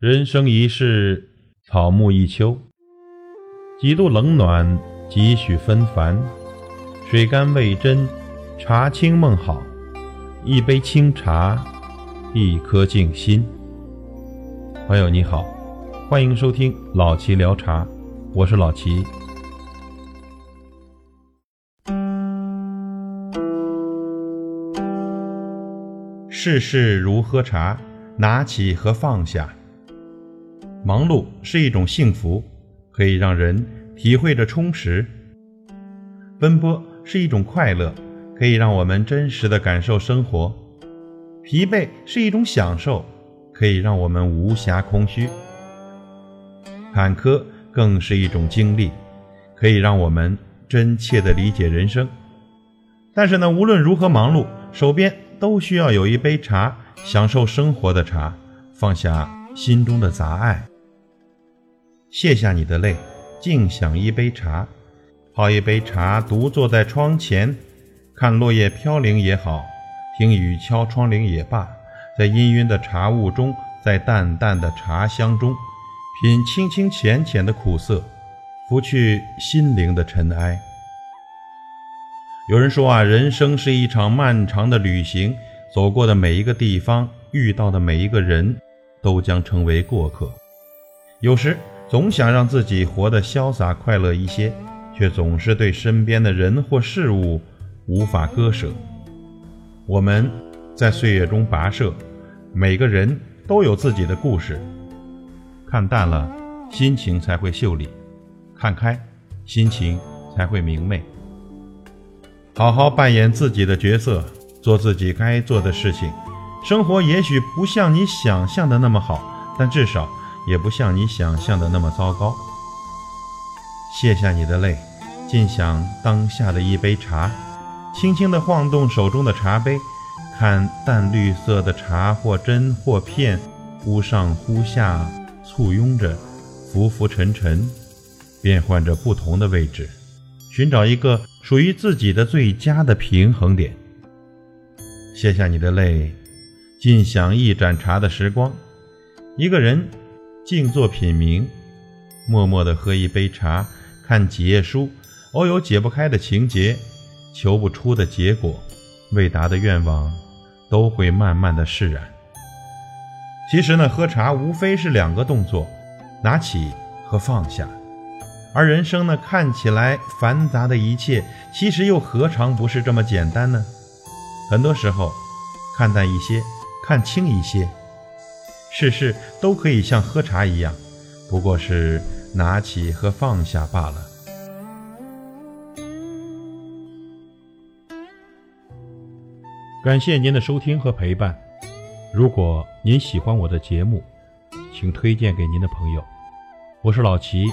人生一世，草木一秋。几度冷暖，几许纷繁。水甘味真，茶清梦好。一杯清茶，一颗静心。朋友你好，欢迎收听老齐聊茶，我是老齐。世事如喝茶，拿起和放下。忙碌是一种幸福，可以让人体会着充实；奔波是一种快乐，可以让我们真实的感受生活；疲惫是一种享受，可以让我们无暇空虚；坎坷更是一种经历，可以让我们真切的理解人生。但是呢，无论如何忙碌，手边都需要有一杯茶，享受生活的茶，放下。心中的杂爱，卸下你的泪，静享一杯茶，泡一杯茶，独坐在窗前，看落叶飘零也好，听雨敲窗棂也罢，在氤氲的茶雾中，在淡淡的茶香中，品清清浅浅的苦涩，拂去心灵的尘埃。有人说啊，人生是一场漫长的旅行，走过的每一个地方，遇到的每一个人。都将成为过客。有时总想让自己活得潇洒快乐一些，却总是对身边的人或事物无法割舍。我们在岁月中跋涉，每个人都有自己的故事。看淡了，心情才会秀丽；看开，心情才会明媚。好好扮演自己的角色，做自己该做的事情。生活也许不像你想象的那么好，但至少也不像你想象的那么糟糕。卸下你的泪，尽享当下的一杯茶，轻轻地晃动手中的茶杯，看淡绿色的茶或针或片，忽上忽下簇拥着，浮浮沉沉，变换着不同的位置，寻找一个属于自己的最佳的平衡点。卸下你的泪。尽享一盏茶的时光，一个人静坐品茗，默默地喝一杯茶，看几页书，偶有解不开的情节，求不出的结果，未达的愿望，都会慢慢的释然。其实呢，喝茶无非是两个动作，拿起和放下。而人生呢，看起来繁杂的一切，其实又何尝不是这么简单呢？很多时候，看淡一些。看清一些，事事都可以像喝茶一样，不过是拿起和放下罢了。感谢您的收听和陪伴。如果您喜欢我的节目，请推荐给您的朋友。我是老齐，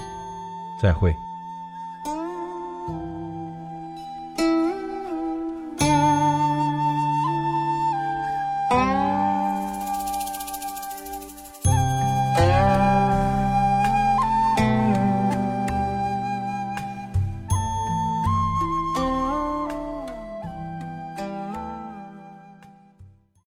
再会。